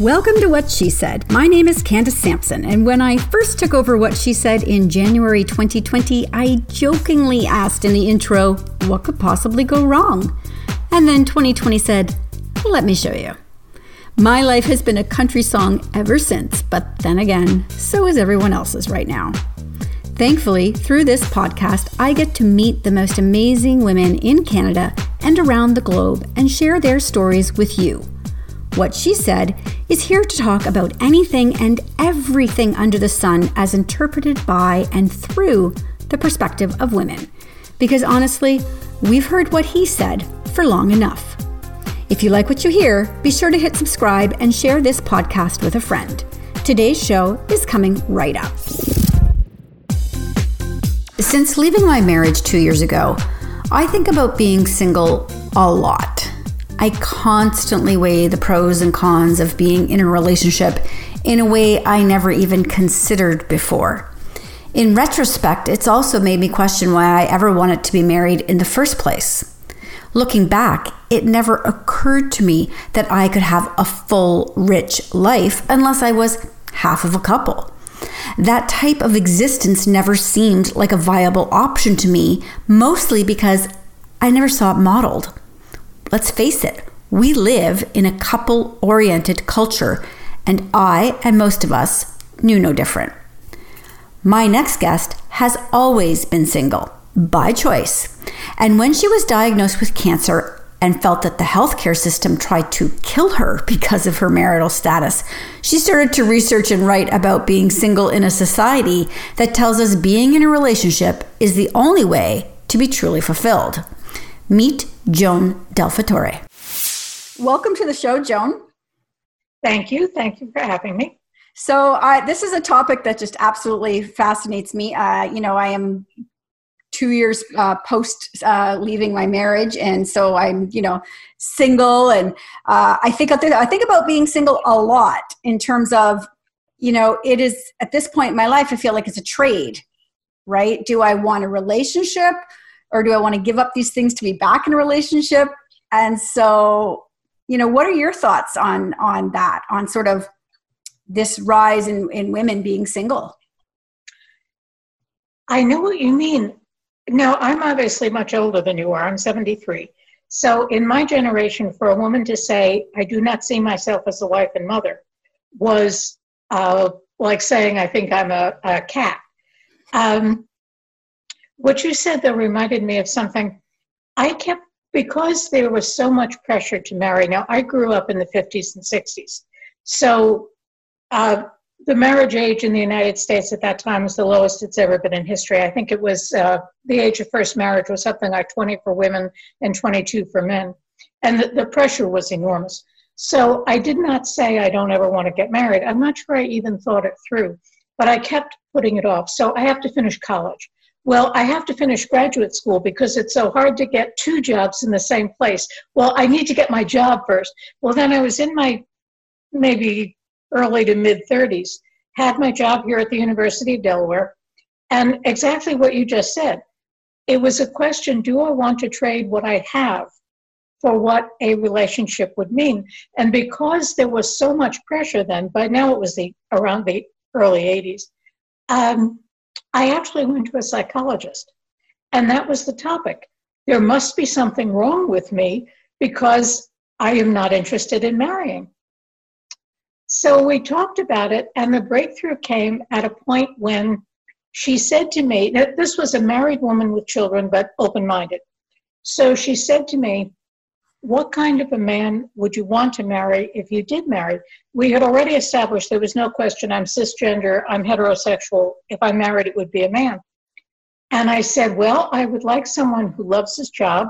Welcome to What She Said. My name is Candace Sampson, and when I first took over What She Said in January 2020, I jokingly asked in the intro, What could possibly go wrong? And then 2020 said, Let me show you. My life has been a country song ever since, but then again, so is everyone else's right now. Thankfully, through this podcast, I get to meet the most amazing women in Canada and around the globe and share their stories with you. What She Said is here to talk about anything and everything under the sun as interpreted by and through the perspective of women. Because honestly, we've heard what he said for long enough. If you like what you hear, be sure to hit subscribe and share this podcast with a friend. Today's show is coming right up. Since leaving my marriage two years ago, I think about being single a lot. I constantly weigh the pros and cons of being in a relationship in a way I never even considered before. In retrospect, it's also made me question why I ever wanted to be married in the first place. Looking back, it never occurred to me that I could have a full, rich life unless I was half of a couple. That type of existence never seemed like a viable option to me, mostly because I never saw it modeled. Let's face it, we live in a couple oriented culture, and I and most of us knew no different. My next guest has always been single by choice. And when she was diagnosed with cancer, and felt that the healthcare system tried to kill her because of her marital status. She started to research and write about being single in a society that tells us being in a relationship is the only way to be truly fulfilled. Meet Joan DelFattore. Welcome to the show, Joan. Thank you. Thank you for having me. So, uh, this is a topic that just absolutely fascinates me. Uh, you know, I am two years uh, post uh, leaving my marriage, and so I'm you know single, and uh, I think I think about being single a lot in terms of you know it is at this point in my life I feel like it's a trade, right? Do I want a relationship, or do I want to give up these things to be back in a relationship? And so you know what are your thoughts on on that on sort of this rise in, in women being single I know what you mean. Now, I'm obviously much older than you are. I'm 73. So, in my generation, for a woman to say, I do not see myself as a wife and mother, was uh, like saying, I think I'm a, a cat. Um, what you said, though, reminded me of something. I kept, because there was so much pressure to marry. Now, I grew up in the 50s and 60s. So, uh, the marriage age in the United States at that time was the lowest it's ever been in history. I think it was uh, the age of first marriage was something like 20 for women and 22 for men. And the, the pressure was enormous. So I did not say I don't ever want to get married. I'm not sure I even thought it through, but I kept putting it off. So I have to finish college. Well, I have to finish graduate school because it's so hard to get two jobs in the same place. Well, I need to get my job first. Well, then I was in my maybe early to mid 30s, had my job here at the University of Delaware, and exactly what you just said. It was a question do I want to trade what I have for what a relationship would mean? And because there was so much pressure then, by now it was the around the early 80s, um, I actually went to a psychologist. And that was the topic. There must be something wrong with me because I am not interested in marrying. So we talked about it, and the breakthrough came at a point when she said to me, this was a married woman with children, but open minded. So she said to me, What kind of a man would you want to marry if you did marry? We had already established there was no question I'm cisgender, I'm heterosexual. If I married, it would be a man. And I said, Well, I would like someone who loves his job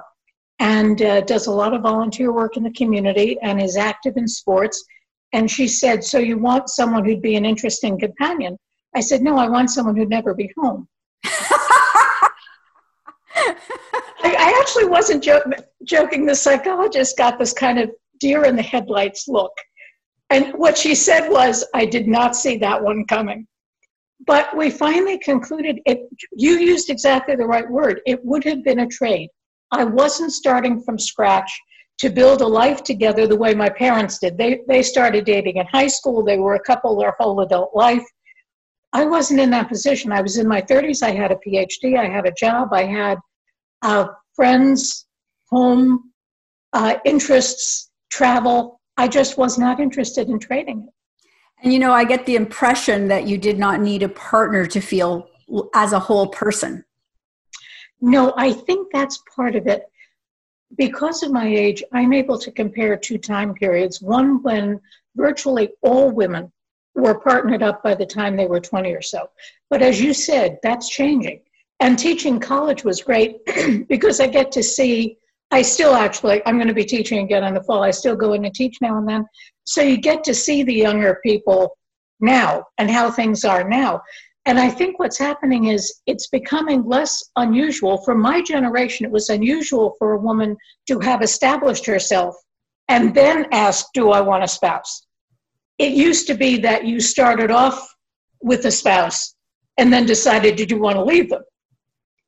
and uh, does a lot of volunteer work in the community and is active in sports and she said, So you want someone who'd be an interesting companion? I said, No, I want someone who'd never be home. I, I, actually wasn't jo- joking. The psychologist got this kind of deer in the headlights look. And what she said was, I did not see that one coming. But we finally concluded it, you used exactly the right word. It would have been a trade. I wasn't starting from scratch to build a life together the way my parents did. They, they started dating in high school, they were a couple their whole adult life. I wasn't in that position. I was in my 30s, I had a PhD, I had a job, I had uh, friends, home, uh, interests, travel. I just was not interested in trading it. And you know, I get the impression that you did not need a partner to feel as a whole person. No, I think that's part of it. Because of my age, I'm able to compare two time periods. One when virtually all women were partnered up by the time they were 20 or so. But as you said, that's changing. And teaching college was great because I get to see, I still actually, I'm going to be teaching again in the fall. I still go in and teach now and then. So you get to see the younger people now and how things are now. And I think what's happening is it's becoming less unusual. For my generation, it was unusual for a woman to have established herself and then ask, Do I want a spouse? It used to be that you started off with a spouse and then decided, Did you want to leave them?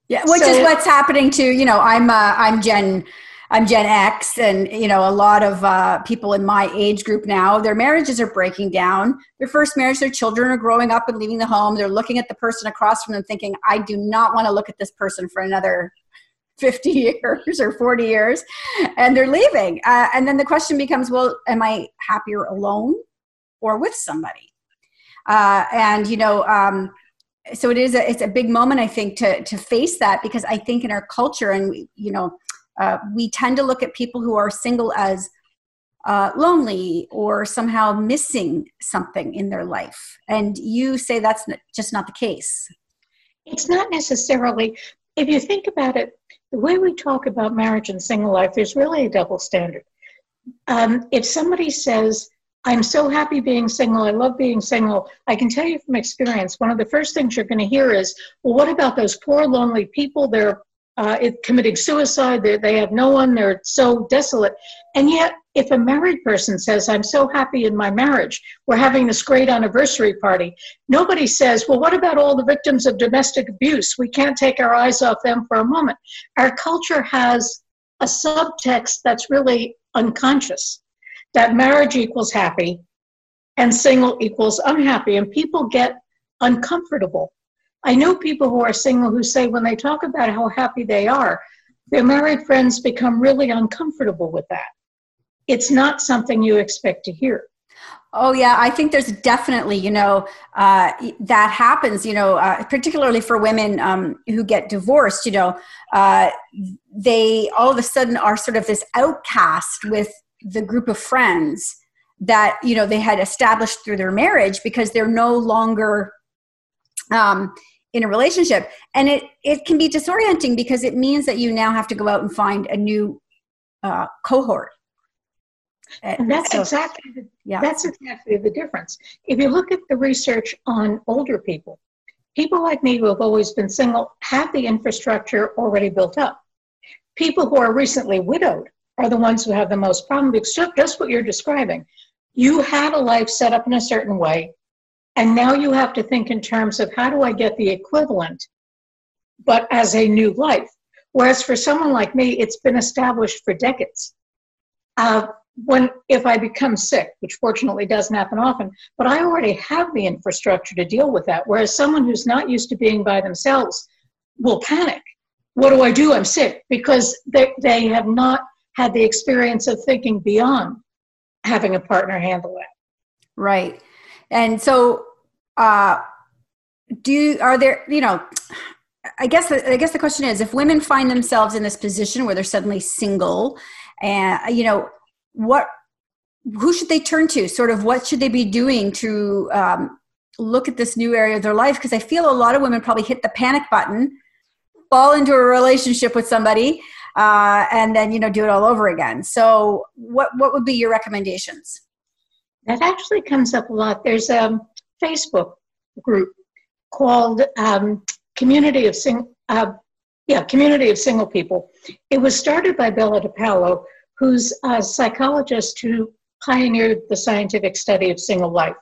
Yeah, which so, is what's happening to, you know, I'm, uh, I'm Jen I'm Gen X, and you know a lot of uh, people in my age group now. Their marriages are breaking down. Their first marriage, their children are growing up and leaving the home. They're looking at the person across from them, thinking, "I do not want to look at this person for another 50 years or 40 years," and they're leaving. Uh, and then the question becomes, "Well, am I happier alone or with somebody?" Uh, and you know. Um, so it is a, it's a big moment i think to to face that because i think in our culture and you know uh, we tend to look at people who are single as uh, lonely or somehow missing something in their life. And you say that's just not the case. It's not necessarily. If you think about it, the way we talk about marriage and single life, there's really a double standard. Um, if somebody says, I'm so happy being single, I love being single, I can tell you from experience, one of the first things you're going to hear is, well, what about those poor lonely people? They're uh, it, committing suicide. They, they have no one. They're so desolate. And yet, if a married person says, I'm so happy in my marriage, we're having this great anniversary party, nobody says, Well, what about all the victims of domestic abuse? We can't take our eyes off them for a moment. Our culture has a subtext that's really unconscious that marriage equals happy and single equals unhappy. And people get uncomfortable I know people who are single who say when they talk about how happy they are, their married friends become really uncomfortable with that. It's not something you expect to hear. Oh yeah, I think there's definitely you know uh, that happens. You know, uh, particularly for women um, who get divorced. You know, uh, they all of a sudden are sort of this outcast with the group of friends that you know they had established through their marriage because they're no longer um, in a relationship. And it it can be disorienting because it means that you now have to go out and find a new uh, cohort. And that's so, exactly the, yeah. that's exactly the difference. If you look at the research on older people people like me who have always been single have the infrastructure already built up. People who are recently widowed are the ones who have the most problem because just what you're describing you had a life set up in a certain way and now you have to think in terms of how do I get the equivalent, but as a new life. Whereas for someone like me, it's been established for decades. Uh, when if I become sick, which fortunately doesn't happen often, but I already have the infrastructure to deal with that. Whereas someone who's not used to being by themselves will panic. What do I do? I'm sick because they, they have not had the experience of thinking beyond having a partner handle it. Right. And so uh, do are there you know i guess i guess the question is if women find themselves in this position where they're suddenly single and you know what who should they turn to sort of what should they be doing to um, look at this new area of their life because i feel a lot of women probably hit the panic button fall into a relationship with somebody uh, and then you know do it all over again so what what would be your recommendations that actually comes up a lot there's a Facebook group called um, Community of Sing, uh, yeah, Community of Single People. It was started by Bella DePaulo, who's a psychologist who pioneered the scientific study of single life.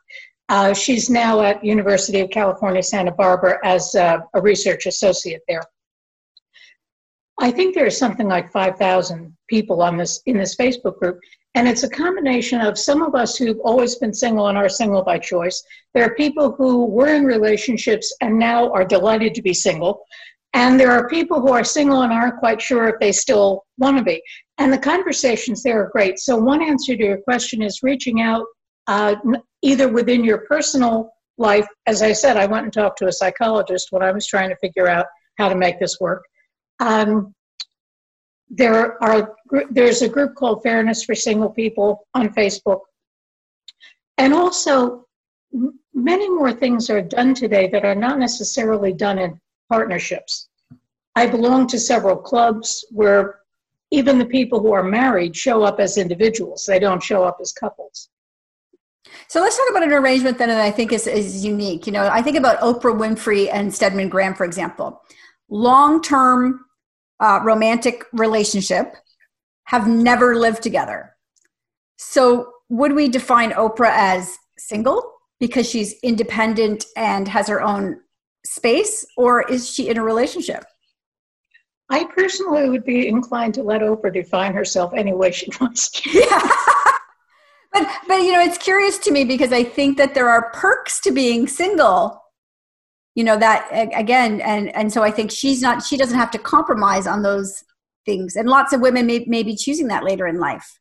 Uh, she's now at University of California, Santa Barbara as uh, a research associate there. I think there's something like 5,000 people on this in this Facebook group, and it's a combination of some of us who've always been single and are single by choice. There are people who were in relationships and now are delighted to be single, and there are people who are single and aren't quite sure if they still want to be. And the conversations there are great. So one answer to your question is reaching out uh, either within your personal life. As I said, I went and talked to a psychologist when I was trying to figure out how to make this work um, there are there's a group called Fairness for Single People on Facebook, and also many more things are done today that are not necessarily done in partnerships. I belong to several clubs where even the people who are married show up as individuals; they don't show up as couples. So let's talk about an arrangement then that I think is, is unique. You know, I think about Oprah Winfrey and Stedman Graham, for example. Long term uh, romantic relationship have never lived together. So, would we define Oprah as single because she's independent and has her own space, or is she in a relationship? I personally would be inclined to let Oprah define herself any way she wants to. Yeah. but but you know, it's curious to me because I think that there are perks to being single you know that again and and so i think she's not she doesn't have to compromise on those things. And lots of women may, may be choosing that later in life.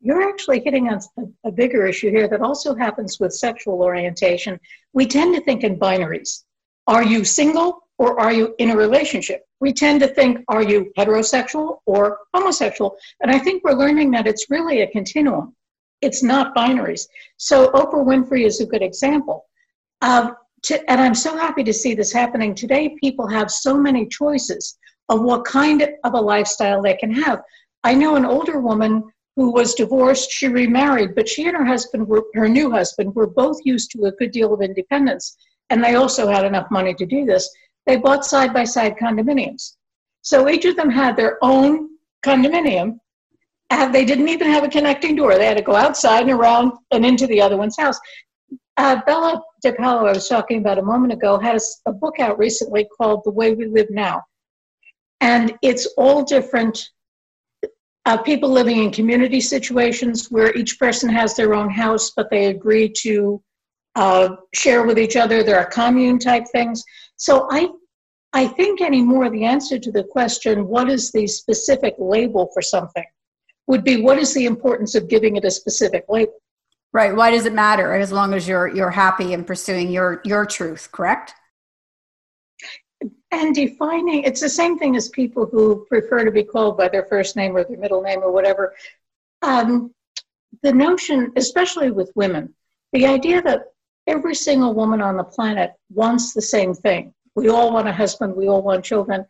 You're actually hitting on a, bigger issue here that also happens with sexual orientation. We tend to think in binaries. Are you single or are you in a relationship? We tend to think are you heterosexual or homosexual? And i think we're learning that it's really a continuum. It's not binaries. So oprah winfrey is a good example um, to, and I'm so happy to see this happening today. People have so many choices of what kind of a lifestyle they can have. I know an older woman who was divorced, she remarried, but she and her husband, were, her new husband, were both used to a good deal of independence. And they also had enough money to do this. They bought side by side condominiums. So each of them had their own condominium, and they didn't even have a connecting door. They had to go outside and around and into the other one's house. Uh, Bella DePaulo, I was talking about a moment ago, has a book out recently called The Way We Live Now. And it's all different uh, people living in community situations where each person has their own house, but they agree to uh, share with each other. There are commune type things. So I, I think anymore the answer to the question, what is the specific label for something, would be what is the importance of giving it a specific label? Right. Why does it matter as long as you're you're happy and pursuing your your truth, correct? And defining it's the same thing as people who prefer to be called by their first name or their middle name or whatever. Um, the notion, especially with women, the idea that every single woman on the planet wants the same thing. We all want a husband, we all want children,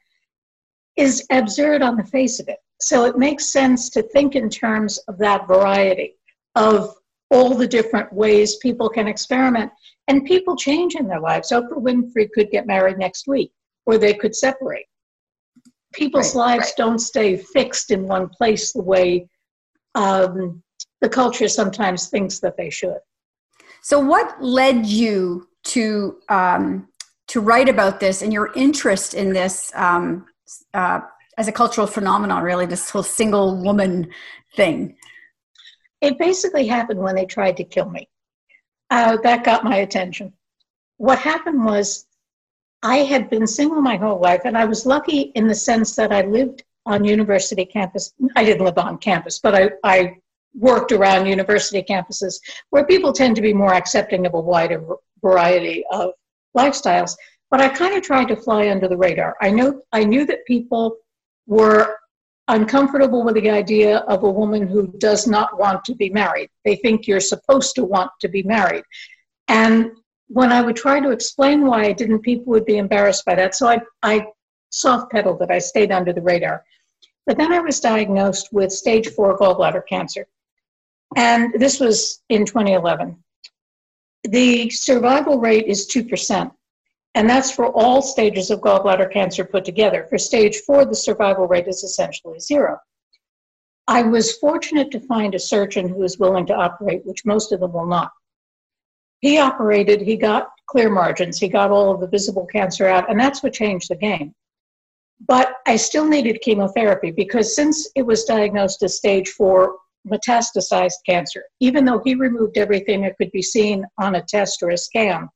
is absurd on the face of it. So it makes sense to think in terms of that variety of all the different ways people can experiment. And people change in their lives. Oprah Winfrey could get married next week, or they could separate. People's right, lives right. don't stay fixed in one place the way um, the culture sometimes thinks that they should. So, what led you to um, to write about this and your interest in this um, uh, as a cultural phenomenon? Really, this whole single woman thing. It basically happened when they tried to kill me. Uh, that got my attention. What happened was I had been single my whole life, and I was lucky in the sense that I lived on university campus. I didn't live on campus, but I, I worked around university campuses where people tend to be more accepting of a wider variety of lifestyles. But I kind of tried to fly under the radar. I know I knew that people were uncomfortable with the idea of a woman who does not want to be married. They think you're supposed to want to be married. And when I would try to explain why I didn't, people would be embarrassed by that. So I, I soft pedaled it, I stayed under the radar. But then I was diagnosed with stage four gallbladder cancer. And this was in 2011. The survival rate is 2%. And that's for all stages of gallbladder cancer put together. For stage four, the survival rate is essentially zero. I was fortunate to find a surgeon who was willing to operate, which most of them will not. He operated, he got clear margins, he got all of the visible cancer out, and that's what changed the game. But I still needed chemotherapy because since it was diagnosed as stage four metastasized cancer, even though he removed everything that could be seen on a test or a scan,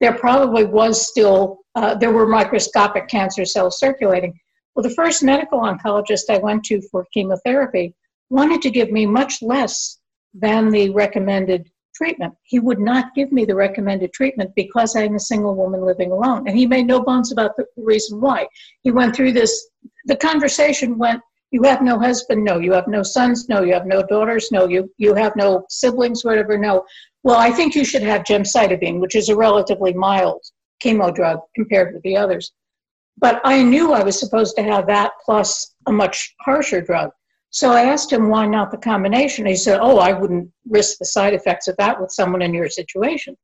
there probably was still, uh, there were microscopic cancer cells circulating. Well, the first medical oncologist I went to for chemotherapy wanted to give me much less than the recommended treatment. He would not give me the recommended treatment because I'm a single woman living alone. And he made no bones about the reason why. He went through this, the conversation went, you have no husband, no. You have no sons, no. You have no daughters, no. You, you have no siblings, whatever, no. Well, I think you should have gemcitabine, which is a relatively mild chemo drug compared with the others. But I knew I was supposed to have that plus a much harsher drug. So I asked him why not the combination. He said, Oh, I wouldn't risk the side effects of that with someone in your situation.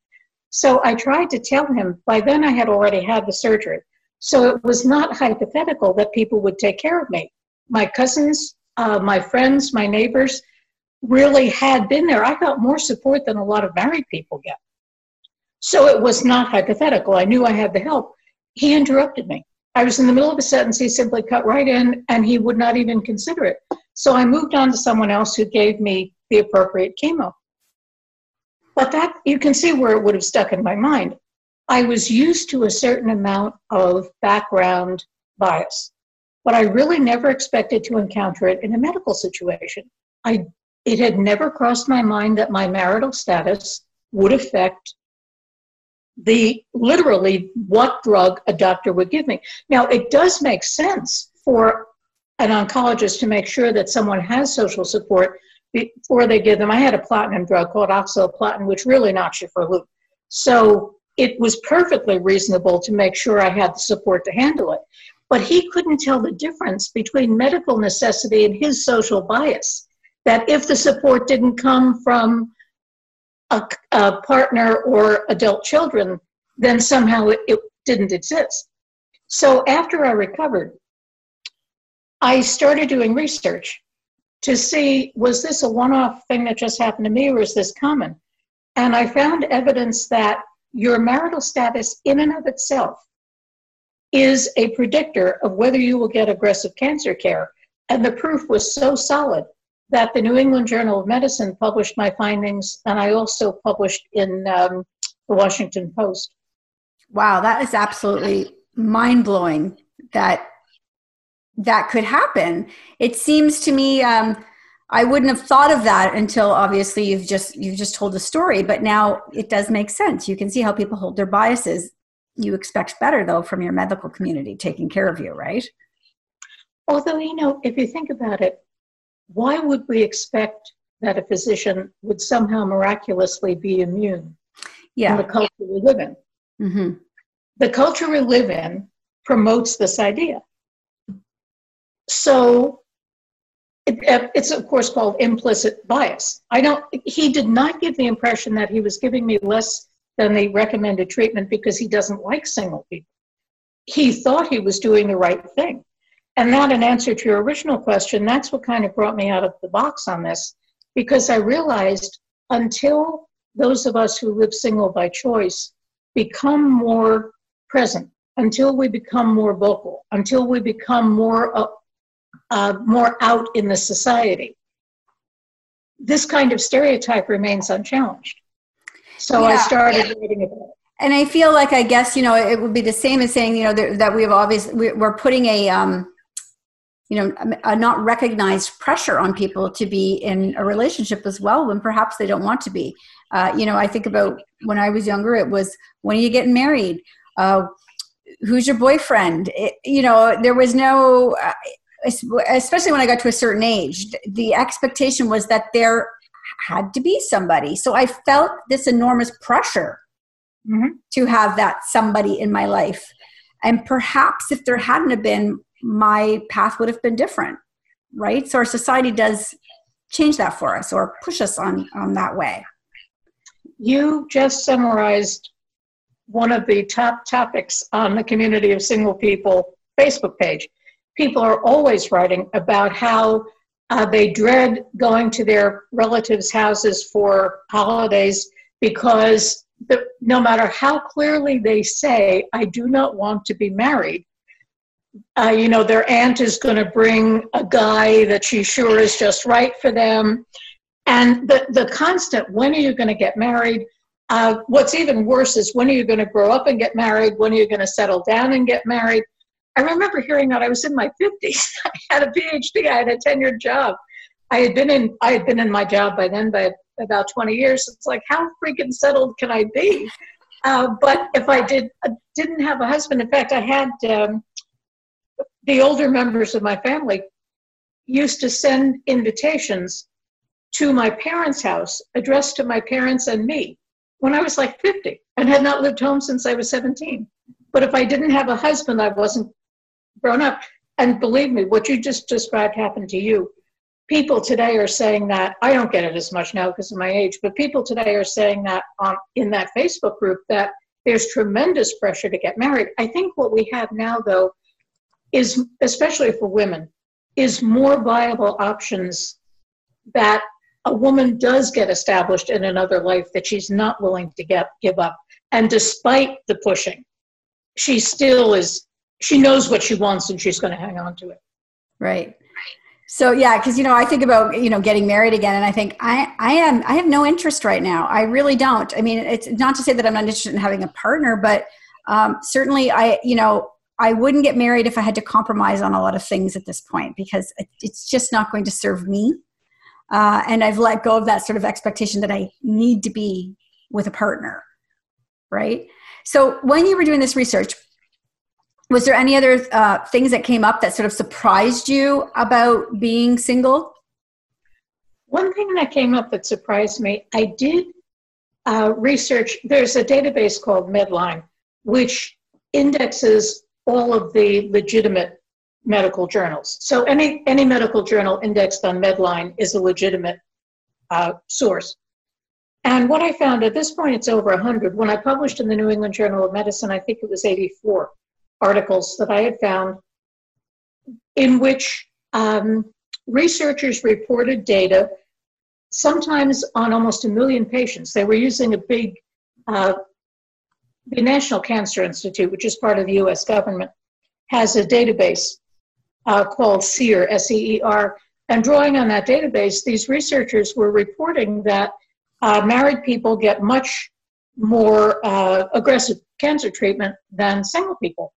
So I tried to tell him, by then I had already had the surgery. So it was not hypothetical that people would take care of me. My cousins, uh, my friends, my neighbors, really had been there, I got more support than a lot of married people get. So it was not hypothetical. I knew I had the help. He interrupted me. I was in the middle of a sentence. He simply cut right in and he would not even consider it. So I moved on to someone else who gave me the appropriate chemo. But that, you can see where it would have stuck in my mind. I was used to a certain amount of background bias, but I really never expected to encounter it in a medical situation. I it had never crossed my mind that my marital status would affect the literally what drug a doctor would give me. Now, it does make sense for an oncologist to make sure that someone has social support before they give them. I had a platinum drug called oxaliplatin, which really knocks you for a loop. So it was perfectly reasonable to make sure I had the support to handle it. But he couldn't tell the difference between medical necessity and his social bias that if the support didn't come from a, a partner or adult children, then somehow it, it didn't exist. So after I recovered, I started doing research to see was this a one off thing that just happened to me or is this common? And I found evidence that your marital status, in and of itself, is a predictor of whether you will get aggressive cancer care. And the proof was so solid that the New England Journal of Medicine published my findings, and I also published in um, the Washington Post. Wow, that is absolutely mind blowing that that could happen. It seems to me um, I wouldn't have thought of that until obviously you've just you've just told the story, but now it does make sense. You can see how people hold their biases. You expect better though from your medical community taking care of you, right? Although you know, if you think about it, why would we expect that a physician would somehow miraculously be immune yeah. in the culture we live in? Mm-hmm. The culture we live in promotes this idea. So it, it's of course called implicit bias. I don't. He did not give the impression that he was giving me less than the recommended treatment because he doesn't like single people. He thought he was doing the right thing. And that, in answer to your original question, that's what kind of brought me out of the box on this, because I realized until those of us who live single by choice become more present, until we become more vocal, until we become more uh, uh, more out in the society, this kind of stereotype remains unchallenged. So yeah. I started writing about it. And I feel like I guess you know it would be the same as saying you know that, that we have obviously we're putting a um, you know a not recognized pressure on people to be in a relationship as well when perhaps they don't want to be uh, you know i think about when i was younger it was when are you getting married uh, who's your boyfriend it, you know there was no uh, especially when i got to a certain age the expectation was that there had to be somebody. So i felt this enormous pressure mm-hmm. to have that somebody in my life. And perhaps if there hadn't have been my path would have been different right? So our society does change that for us or push us on on that way. You just summarized one of the top topics on the community of single people facebook page. People are always writing about how uh, they dread going to their relatives houses for holidays because the, no matter how clearly they say i do not want to be married uh, you know, their aunt is going to bring a guy that she sure is just right for them. And the, the constant, when are you going to get married? Uh, what's even worse is when are you going to grow up and get married? When are you going to settle down and get married? I remember hearing that I was in my 50s. I had a PhD, I had a tenured job. I had been in I had been in my job by then by about 20 years. It's like how freaking settled can I be? Uh, but if I did uh, didn't have a husband, in fact, I had um, the older members of my family used to send invitations to my parents' house addressed to my parents and me when I was like 50 and had not lived home since I was 17. But if I didn't have a husband, I wasn't grown up. And believe me, what you just described happened to you. People today are saying that, I don't get it as much now because of my age, but people today are saying that on, in that Facebook group that there's tremendous pressure to get married. I think what we have now, though, is, especially for women, is more viable options that a woman does get established in another life that she's not willing to get give up. And despite the pushing, she still is she knows what she wants and she's going to hang on to it. Right. So yeah, because you know, I think about you know getting married again, and I think I I am I have no interest right now. I really don't. I mean, it's not to say that I'm not interested in having a partner, but um, certainly I you know I wouldn't get married if I had to compromise on a lot of things at this point because it's just not going to serve me. Uh, and I've let go of that sort of expectation that I need to be with a partner, right? So when you were doing this research, was there any other uh, things that came up that sort of surprised you about being single? One thing that came up that surprised me, I did uh, research. There's a database called Medline, which indexes all of the legitimate medical journals. So any any medical journal indexed on Medline is a legitimate uh, source. And what I found at this point, it's over 100. When I published in the New England Journal of Medicine, I think it was 84 articles that I had found in which um, researchers reported data, sometimes on almost a million patients. They were using a big, uh, the National Cancer Institute, which is part of the US government, has a database uh, called SEER, S E E R. And drawing on that database, these researchers were reporting that uh, married people get much more uh, aggressive cancer treatment than single people.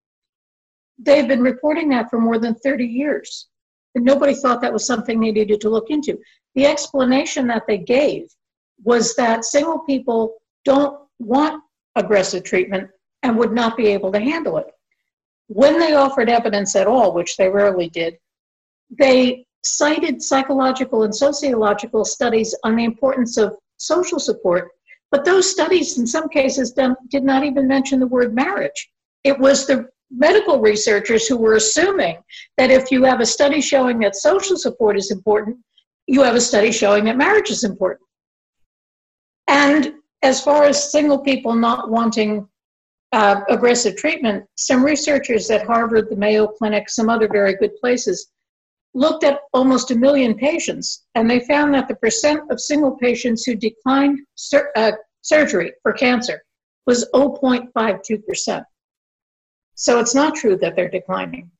They've been reporting that for more than 30 years. And nobody thought that was something they needed to look into. The explanation that they gave was that single people don't want aggressive treatment and would not be able to handle it. When they offered evidence at all, which they rarely did, they cited psychological and sociological studies on the importance of social support, but those studies in some cases did not even mention the word marriage. It was the medical researchers who were assuming that if you have a study showing that social support is important, you have a study showing that marriage is important. And as far as single people not wanting uh, aggressive treatment, some researchers at Harvard, the Mayo Clinic, some other very good places looked at almost a million patients, and they found that the percent of single patients who declined sur- uh, surgery for cancer was 0.52%. So it's not true that they're declining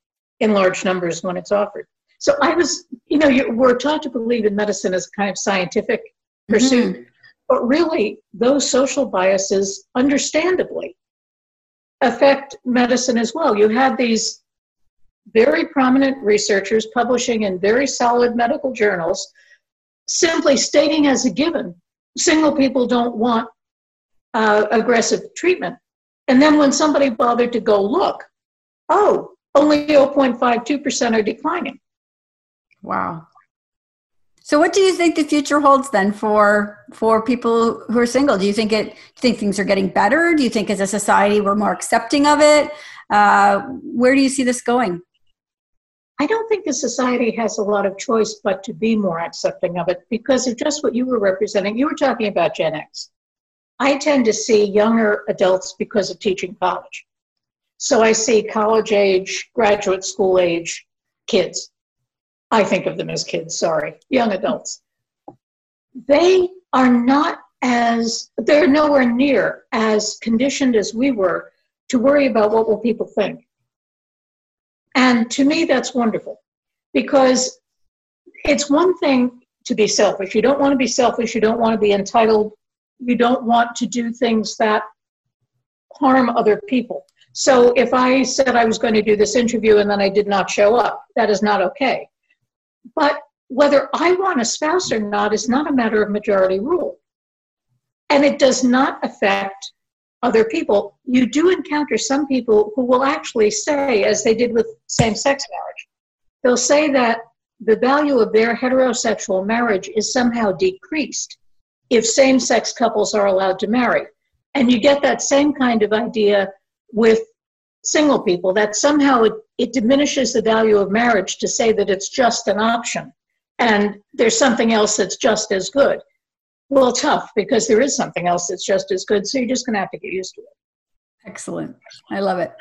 in large numbers when it's offered. So I was, you know, we're taught to believe in medicine as a kind of scientific pursuit, mm-hmm. but really those social biases, understandably, affect medicine as well. You have these very prominent researchers publishing in very solid medical journals simply stating as a given single people don't want uh, aggressive treatment. And then when somebody bothered to go look, oh, only 0.52% are declining. Wow. So what do you think the future holds then for for people who are single? Do you think it do you think things are getting better? Do you think as a society we're more accepting of it? Uh, where do you see this going? I don't think the society has a lot of choice but to be more accepting of it because of just what you were representing. You were talking about Gen X. I tend to see younger adults because of teaching college. So I see college age, graduate school age kids. I think of them as kids, sorry, young adults. They are not as, they're nowhere near as conditioned as we were to worry about what will people think. And to me, that's wonderful because it's one thing to be selfish. You don't want to be selfish. You don't want to be entitled. You don't want to do things that harm other people. So if I said I was going to do this interview and then I did not show up, that is not okay. But whether I want a spouse or not is not a matter of majority rule. And it does not affect other people. You do encounter some people who will actually say, as they did with same sex marriage, they'll say that the value of their heterosexual marriage is somehow decreased if same sex couples are allowed to marry. And you get that same kind of idea with single people that somehow it, it diminishes the value of marriage to say that it's just an option and there's something else that's just as good. Well, tough because there is something else that's just as good, so you're just going to have to get used to it. Excellent. I love it.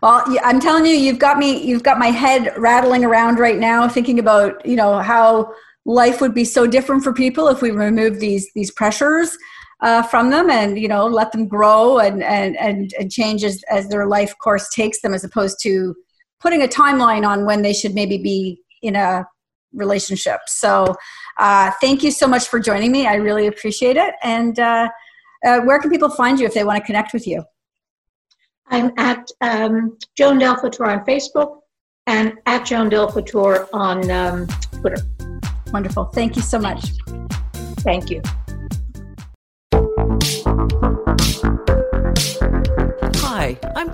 Well, I'm telling you, you've got me, you've got my head rattling around right now thinking about, you know, how life would be so different for people if we remove these, these pressures uh, from them and, you know, let them grow and, and, and, and change as, as their life course takes them as opposed to putting a timeline on when they should maybe be in a relationship. So uh, thank you so much for joining me. I really appreciate it. And uh, uh, where can people find you if they want to connect with you? I'm at um, Joan Del on Facebook and at Joan Del on um, Twitter. Wonderful. Thank you so much. Thank you.